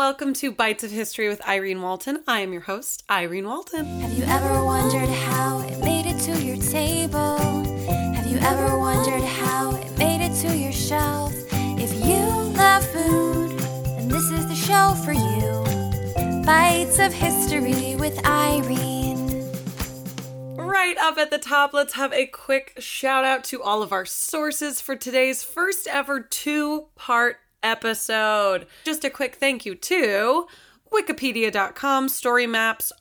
welcome to Bites of History with Irene Walton. I am your host, Irene Walton. Have you ever wondered how it made it to your table? Have you ever wondered how it made it to your shelf? If you love food, then this is the show for you. Bites of History with Irene. Right up at the top, let's have a quick shout out to all of our sources for today's first ever two part episode. Just a quick thank you to wikipedia.com, story maps,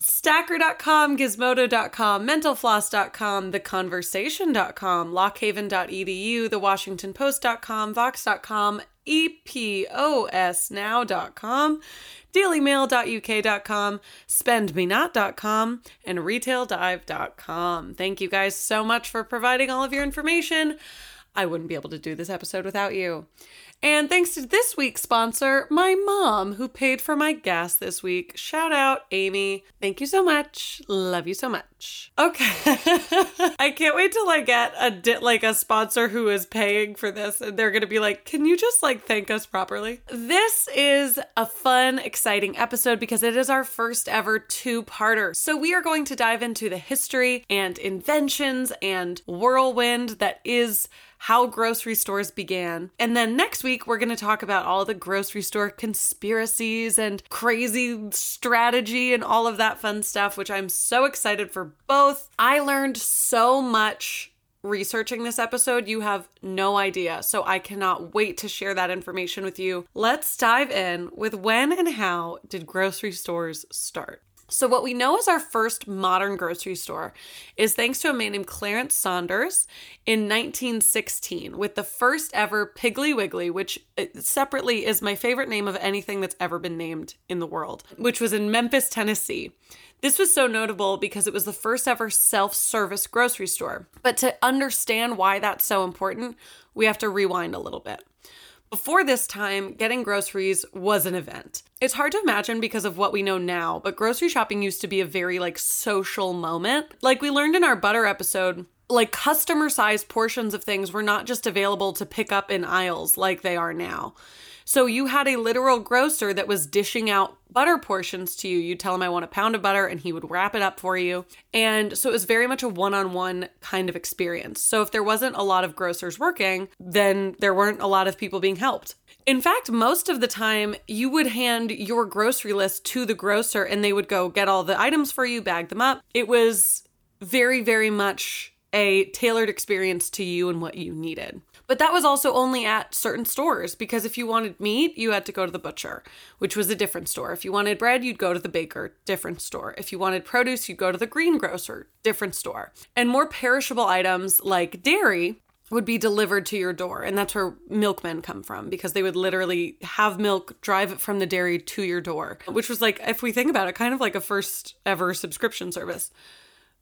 stacker.com, gizmodo.com, mentalfloss.com, theconversation.com, lockhaven.edu, thewashingtonpost.com, vox.com, E eposnow.com, dailymail.uk.com, spendmenot.com, and retaildive.com. Thank you guys so much for providing all of your information. I wouldn't be able to do this episode without you. And thanks to this week's sponsor, my mom, who paid for my gas this week. Shout out, Amy. Thank you so much. Love you so much. Okay. I can't wait till I get a di- like a sponsor who is paying for this and they're going to be like, "Can you just like thank us properly?" This is a fun, exciting episode because it is our first ever two-parter. So we are going to dive into the history and inventions and whirlwind that is how grocery stores began. And then next week, we're going to talk about all the grocery store conspiracies and crazy strategy and all of that fun stuff, which I'm so excited for both. I learned so much researching this episode, you have no idea. So I cannot wait to share that information with you. Let's dive in with when and how did grocery stores start? So, what we know as our first modern grocery store is thanks to a man named Clarence Saunders in 1916 with the first ever Piggly Wiggly, which uh, separately is my favorite name of anything that's ever been named in the world, which was in Memphis, Tennessee. This was so notable because it was the first ever self service grocery store. But to understand why that's so important, we have to rewind a little bit. Before this time, getting groceries was an event. It's hard to imagine because of what we know now, but grocery shopping used to be a very like social moment. Like we learned in our butter episode, like customer sized portions of things were not just available to pick up in aisles like they are now. So you had a literal grocer that was dishing out butter portions to you. You'd tell him I want a pound of butter and he would wrap it up for you. And so it was very much a one-on-one kind of experience. So if there wasn't a lot of grocers working, then there weren't a lot of people being helped. In fact, most of the time you would hand your grocery list to the grocer and they would go get all the items for you, bag them up. It was very very much a tailored experience to you and what you needed. But that was also only at certain stores because if you wanted meat, you had to go to the butcher, which was a different store. If you wanted bread, you'd go to the baker, different store. If you wanted produce, you'd go to the greengrocer, different store. And more perishable items like dairy would be delivered to your door. And that's where milkmen come from because they would literally have milk, drive it from the dairy to your door, which was like, if we think about it, kind of like a first ever subscription service.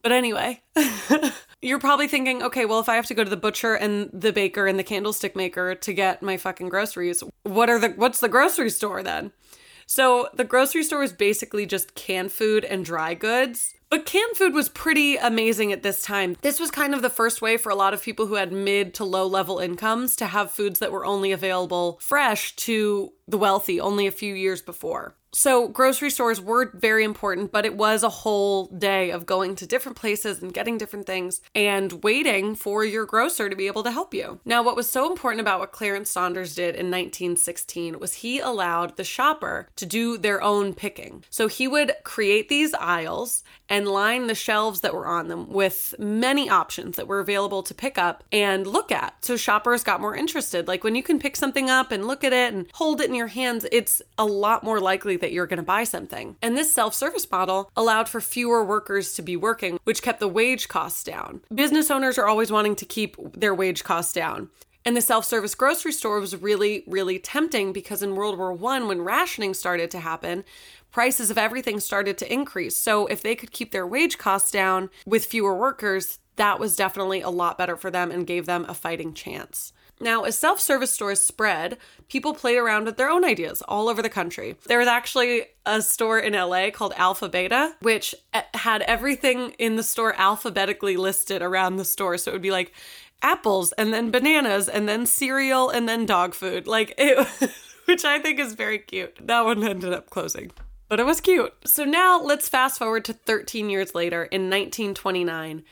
But anyway, you're probably thinking, okay, well, if I have to go to the butcher and the baker and the candlestick maker to get my fucking groceries, what are the what's the grocery store then? So the grocery store is basically just canned food and dry goods. But canned food was pretty amazing at this time. This was kind of the first way for a lot of people who had mid to low level incomes to have foods that were only available fresh to the wealthy only a few years before. So, grocery stores were very important, but it was a whole day of going to different places and getting different things and waiting for your grocer to be able to help you. Now, what was so important about what Clarence Saunders did in 1916 was he allowed the shopper to do their own picking. So, he would create these aisles and line the shelves that were on them with many options that were available to pick up and look at. So, shoppers got more interested. Like when you can pick something up and look at it and hold it in your hands, it's a lot more likely that you're going to buy something. And this self service model allowed for fewer workers to be working, which kept the wage costs down. Business owners are always wanting to keep their wage costs down. And the self-service grocery store was really, really tempting because in World War One, when rationing started to happen, prices of everything started to increase. So if they could keep their wage costs down with fewer workers, that was definitely a lot better for them and gave them a fighting chance. Now, as self service stores spread, people played around with their own ideas all over the country. There was actually a store in LA called Alpha Beta, which eh, had everything in the store alphabetically listed around the store. So it would be like apples and then bananas and then cereal and then dog food. Like it which I think is very cute. That one ended up closing, but it was cute. So now let's fast forward to 13 years later in 1929.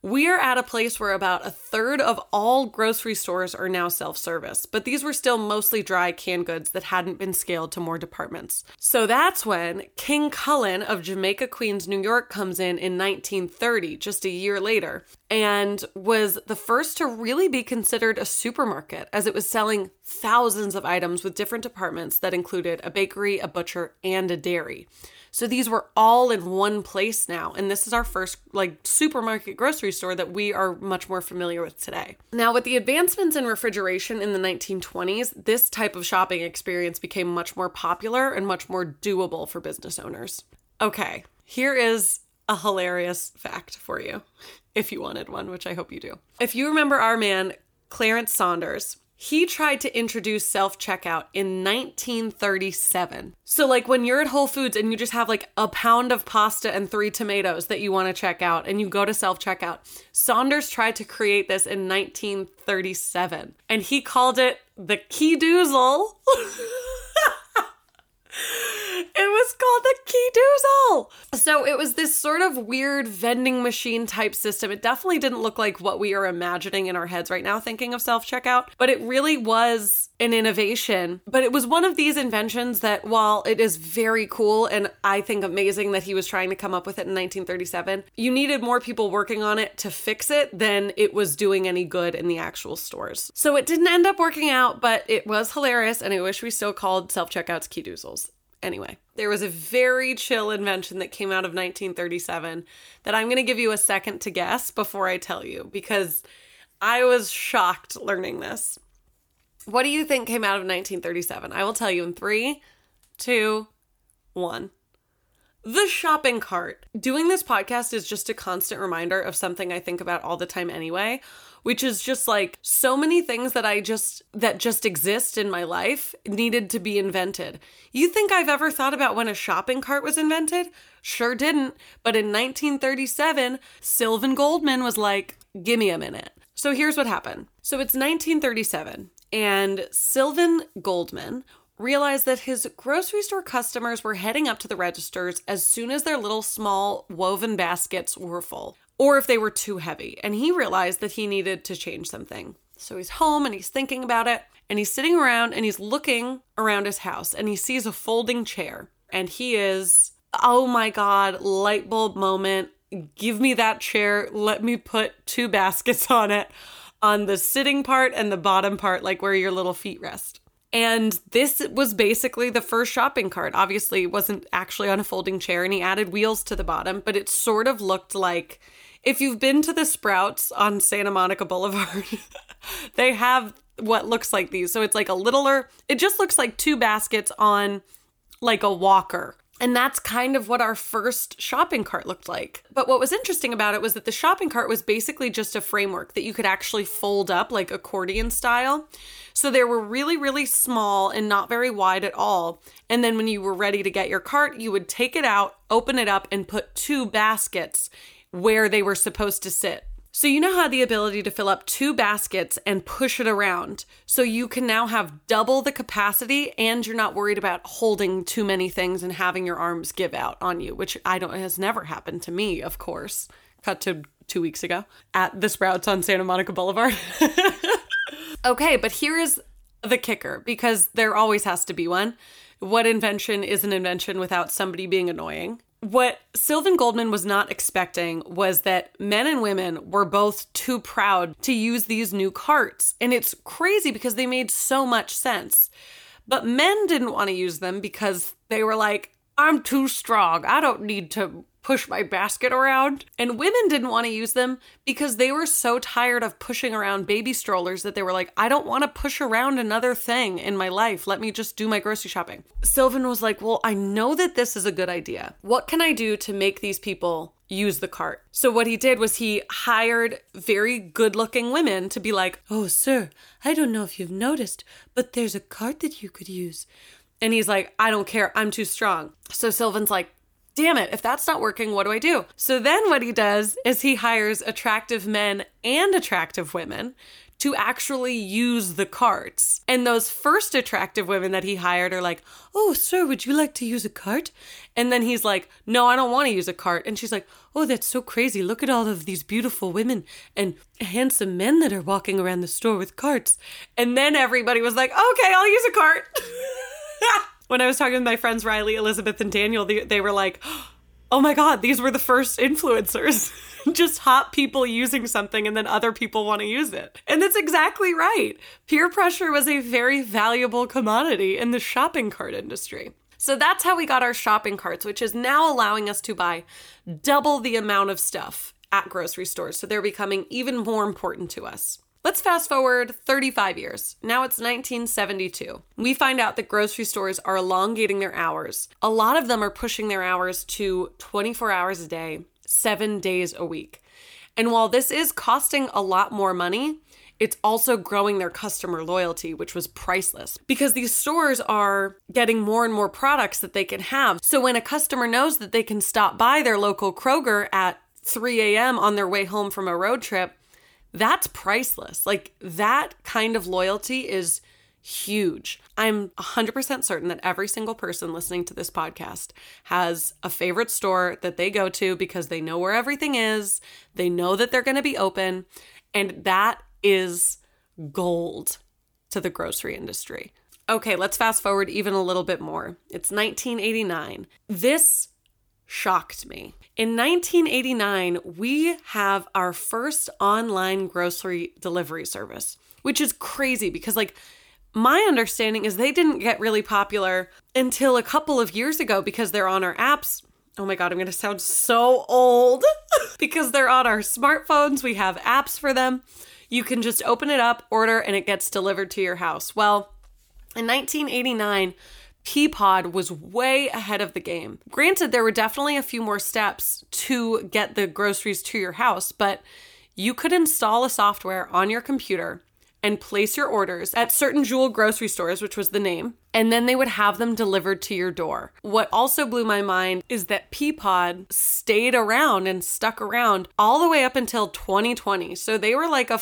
We are at a place where about a third of all grocery stores are now self service, but these were still mostly dry canned goods that hadn't been scaled to more departments. So that's when King Kullen of Jamaica Queens, New York comes in in 1930, just a year later, and was the first to really be considered a supermarket as it was selling thousands of items with different departments that included a bakery, a butcher, and a dairy. So these were all in one place now. And this is our first like supermarket grocery store that we are much more familiar with today. Now, with the advancements in refrigeration in the 1920s, this type of shopping experience became much more popular and much more doable for business owners. Okay, here is a hilarious fact for you, if you wanted one, which I hope you do. If you remember our man, Clarence Saunders, he tried to introduce self checkout in 1937. So, like when you're at Whole Foods and you just have like a pound of pasta and three tomatoes that you want to check out and you go to self checkout, Saunders tried to create this in 1937 and he called it the Keedoozle. It was called the Keedoozle. So it was this sort of weird vending machine type system. It definitely didn't look like what we are imagining in our heads right now, thinking of self checkout, but it really was an innovation. But it was one of these inventions that, while it is very cool and I think amazing that he was trying to come up with it in 1937, you needed more people working on it to fix it than it was doing any good in the actual stores. So it didn't end up working out, but it was hilarious, and I wish we still called self checkouts Keedoozles. Anyway, there was a very chill invention that came out of 1937 that I'm going to give you a second to guess before I tell you because I was shocked learning this. What do you think came out of 1937? I will tell you in three, two, one. The shopping cart. Doing this podcast is just a constant reminder of something I think about all the time anyway, which is just like so many things that I just that just exist in my life needed to be invented. You think I've ever thought about when a shopping cart was invented? Sure didn't. But in 1937, Sylvan Goldman was like, "Give me a minute." So here's what happened. So it's 1937 and Sylvan Goldman realized that his grocery store customers were heading up to the registers as soon as their little small woven baskets were full, or if they were too heavy. And he realized that he needed to change something. So he's home and he's thinking about it, and he's sitting around and he's looking around his house and he sees a folding chair. And he is, oh my God, light bulb moment. Give me that chair. Let me put two baskets on it on the sitting part and the bottom part, like where your little feet rest. And this was basically the first shopping cart. Obviously, it wasn't actually on a folding chair, and he added wheels to the bottom, but it sort of looked like if you've been to the Sprouts on Santa Monica Boulevard, they have what looks like these. So it's like a littler, it just looks like two baskets on like a walker. And that's kind of what our first shopping cart looked like. But what was interesting about it was that the shopping cart was basically just a framework that you could actually fold up like accordion style. So they were really, really small and not very wide at all. And then when you were ready to get your cart, you would take it out, open it up, and put two baskets where they were supposed to sit. So you now have the ability to fill up two baskets and push it around. So you can now have double the capacity and you're not worried about holding too many things and having your arms give out on you, which I don't has never happened to me, of course. Cut to 2 weeks ago at the Sprouts on Santa Monica Boulevard. okay, but here is the kicker because there always has to be one. What invention is an invention without somebody being annoying? What Sylvan Goldman was not expecting was that men and women were both too proud to use these new carts. And it's crazy because they made so much sense. But men didn't want to use them because they were like, I'm too strong. I don't need to push my basket around. And women didn't want to use them because they were so tired of pushing around baby strollers that they were like, I don't want to push around another thing in my life. Let me just do my grocery shopping. Sylvan was like, Well, I know that this is a good idea. What can I do to make these people use the cart. So what he did was he hired very good-looking women to be like, "Oh, sir, I don't know if you've noticed, but there's a cart that you could use." And he's like, "I don't care. I'm too strong." So Sylvan's like, damn it, if that's not working, what do I do? So then what he does is he hires attractive men and attractive women to actually use the carts. And those first attractive women that he hired are like, Oh, sir, would you like to use a cart? And then he's like, No, I don't want to use a cart. And she's like, Oh, that's so crazy. Look at all of these beautiful women and handsome men that are walking around the store with carts. And then everybody was like, Okay, I'll use a cart. when I was talking with my friends Riley, Elizabeth, and Daniel, they, they were like, oh my God, these were the first influencers. Just hot people using something and then other people want to use it. And that's exactly right. Peer pressure was a very valuable commodity in the shopping cart industry. So that's how we got our shopping carts, which is now allowing us to buy double the amount of stuff at grocery stores. So they're becoming even more important to us. Let's fast forward 35 years. Now it's 1972. We find out that grocery stores are elongating their hours. A lot of them are pushing their hours to 24 hours a day, seven days a week. And while this is costing a lot more money, it's also growing their customer loyalty, which was priceless because these stores are getting more and more products that they can have. So when a customer knows that they can stop by their local Kroger at 3 a.m. on their way home from a road trip, that's priceless. Like that kind of loyalty is huge. I'm 100% certain that every single person listening to this podcast has a favorite store that they go to because they know where everything is, they know that they're going to be open, and that is gold to the grocery industry. Okay, let's fast forward even a little bit more. It's 1989. This shocked me. In 1989, we have our first online grocery delivery service, which is crazy because, like, my understanding is they didn't get really popular until a couple of years ago because they're on our apps. Oh my God, I'm gonna sound so old because they're on our smartphones. We have apps for them. You can just open it up, order, and it gets delivered to your house. Well, in 1989, Peapod was way ahead of the game. Granted, there were definitely a few more steps to get the groceries to your house, but you could install a software on your computer and place your orders at certain Jewel grocery stores, which was the name, and then they would have them delivered to your door. What also blew my mind is that Peapod stayed around and stuck around all the way up until 2020. So they were like a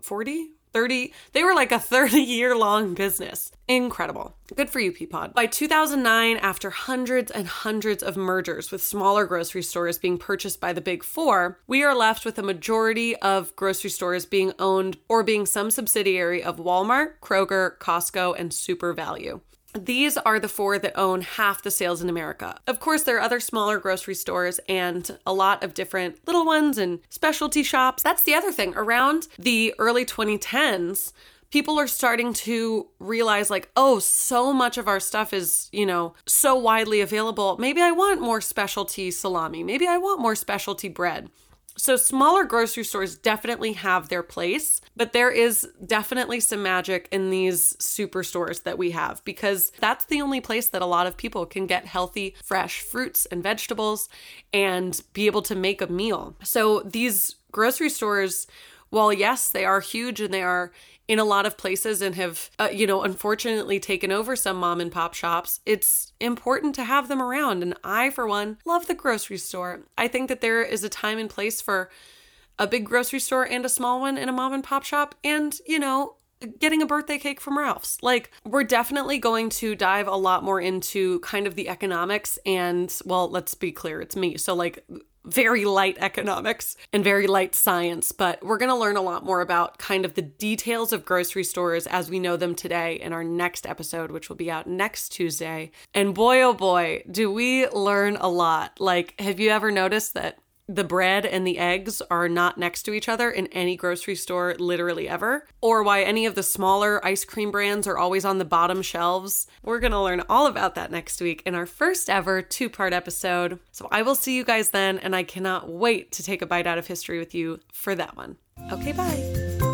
40, 30, they were like a 30 year long business. Incredible. Good for you, Peapod. By 2009, after hundreds and hundreds of mergers with smaller grocery stores being purchased by the big four, we are left with a majority of grocery stores being owned or being some subsidiary of Walmart, Kroger, Costco, and SuperValu. These are the four that own half the sales in America. Of course, there are other smaller grocery stores and a lot of different little ones and specialty shops. That's the other thing. Around the early 2010s, people are starting to realize like oh so much of our stuff is you know so widely available maybe i want more specialty salami maybe i want more specialty bread so, smaller grocery stores definitely have their place, but there is definitely some magic in these superstores that we have because that's the only place that a lot of people can get healthy, fresh fruits and vegetables and be able to make a meal. So, these grocery stores, while yes, they are huge and they are in a lot of places and have, uh, you know, unfortunately taken over some mom and pop shops, it's important to have them around. And I, for one, love the grocery store. I think that there is a time and place for a big grocery store and a small one in a mom and pop shop. And, you know, getting a birthday cake from Ralph's. Like, we're definitely going to dive a lot more into kind of the economics and, well, let's be clear, it's me. So, like, very light economics and very light science, but we're going to learn a lot more about kind of the details of grocery stores as we know them today in our next episode, which will be out next Tuesday. And boy, oh boy, do we learn a lot. Like, have you ever noticed that the bread and the eggs are not next to each other in any grocery store literally ever, or why any of the smaller ice cream brands are always on the bottom shelves. We're going to learn all about that next week in our first ever two part episode. So I will see you guys then, and I cannot wait to take a bite out of history with you for that one. Okay, bye.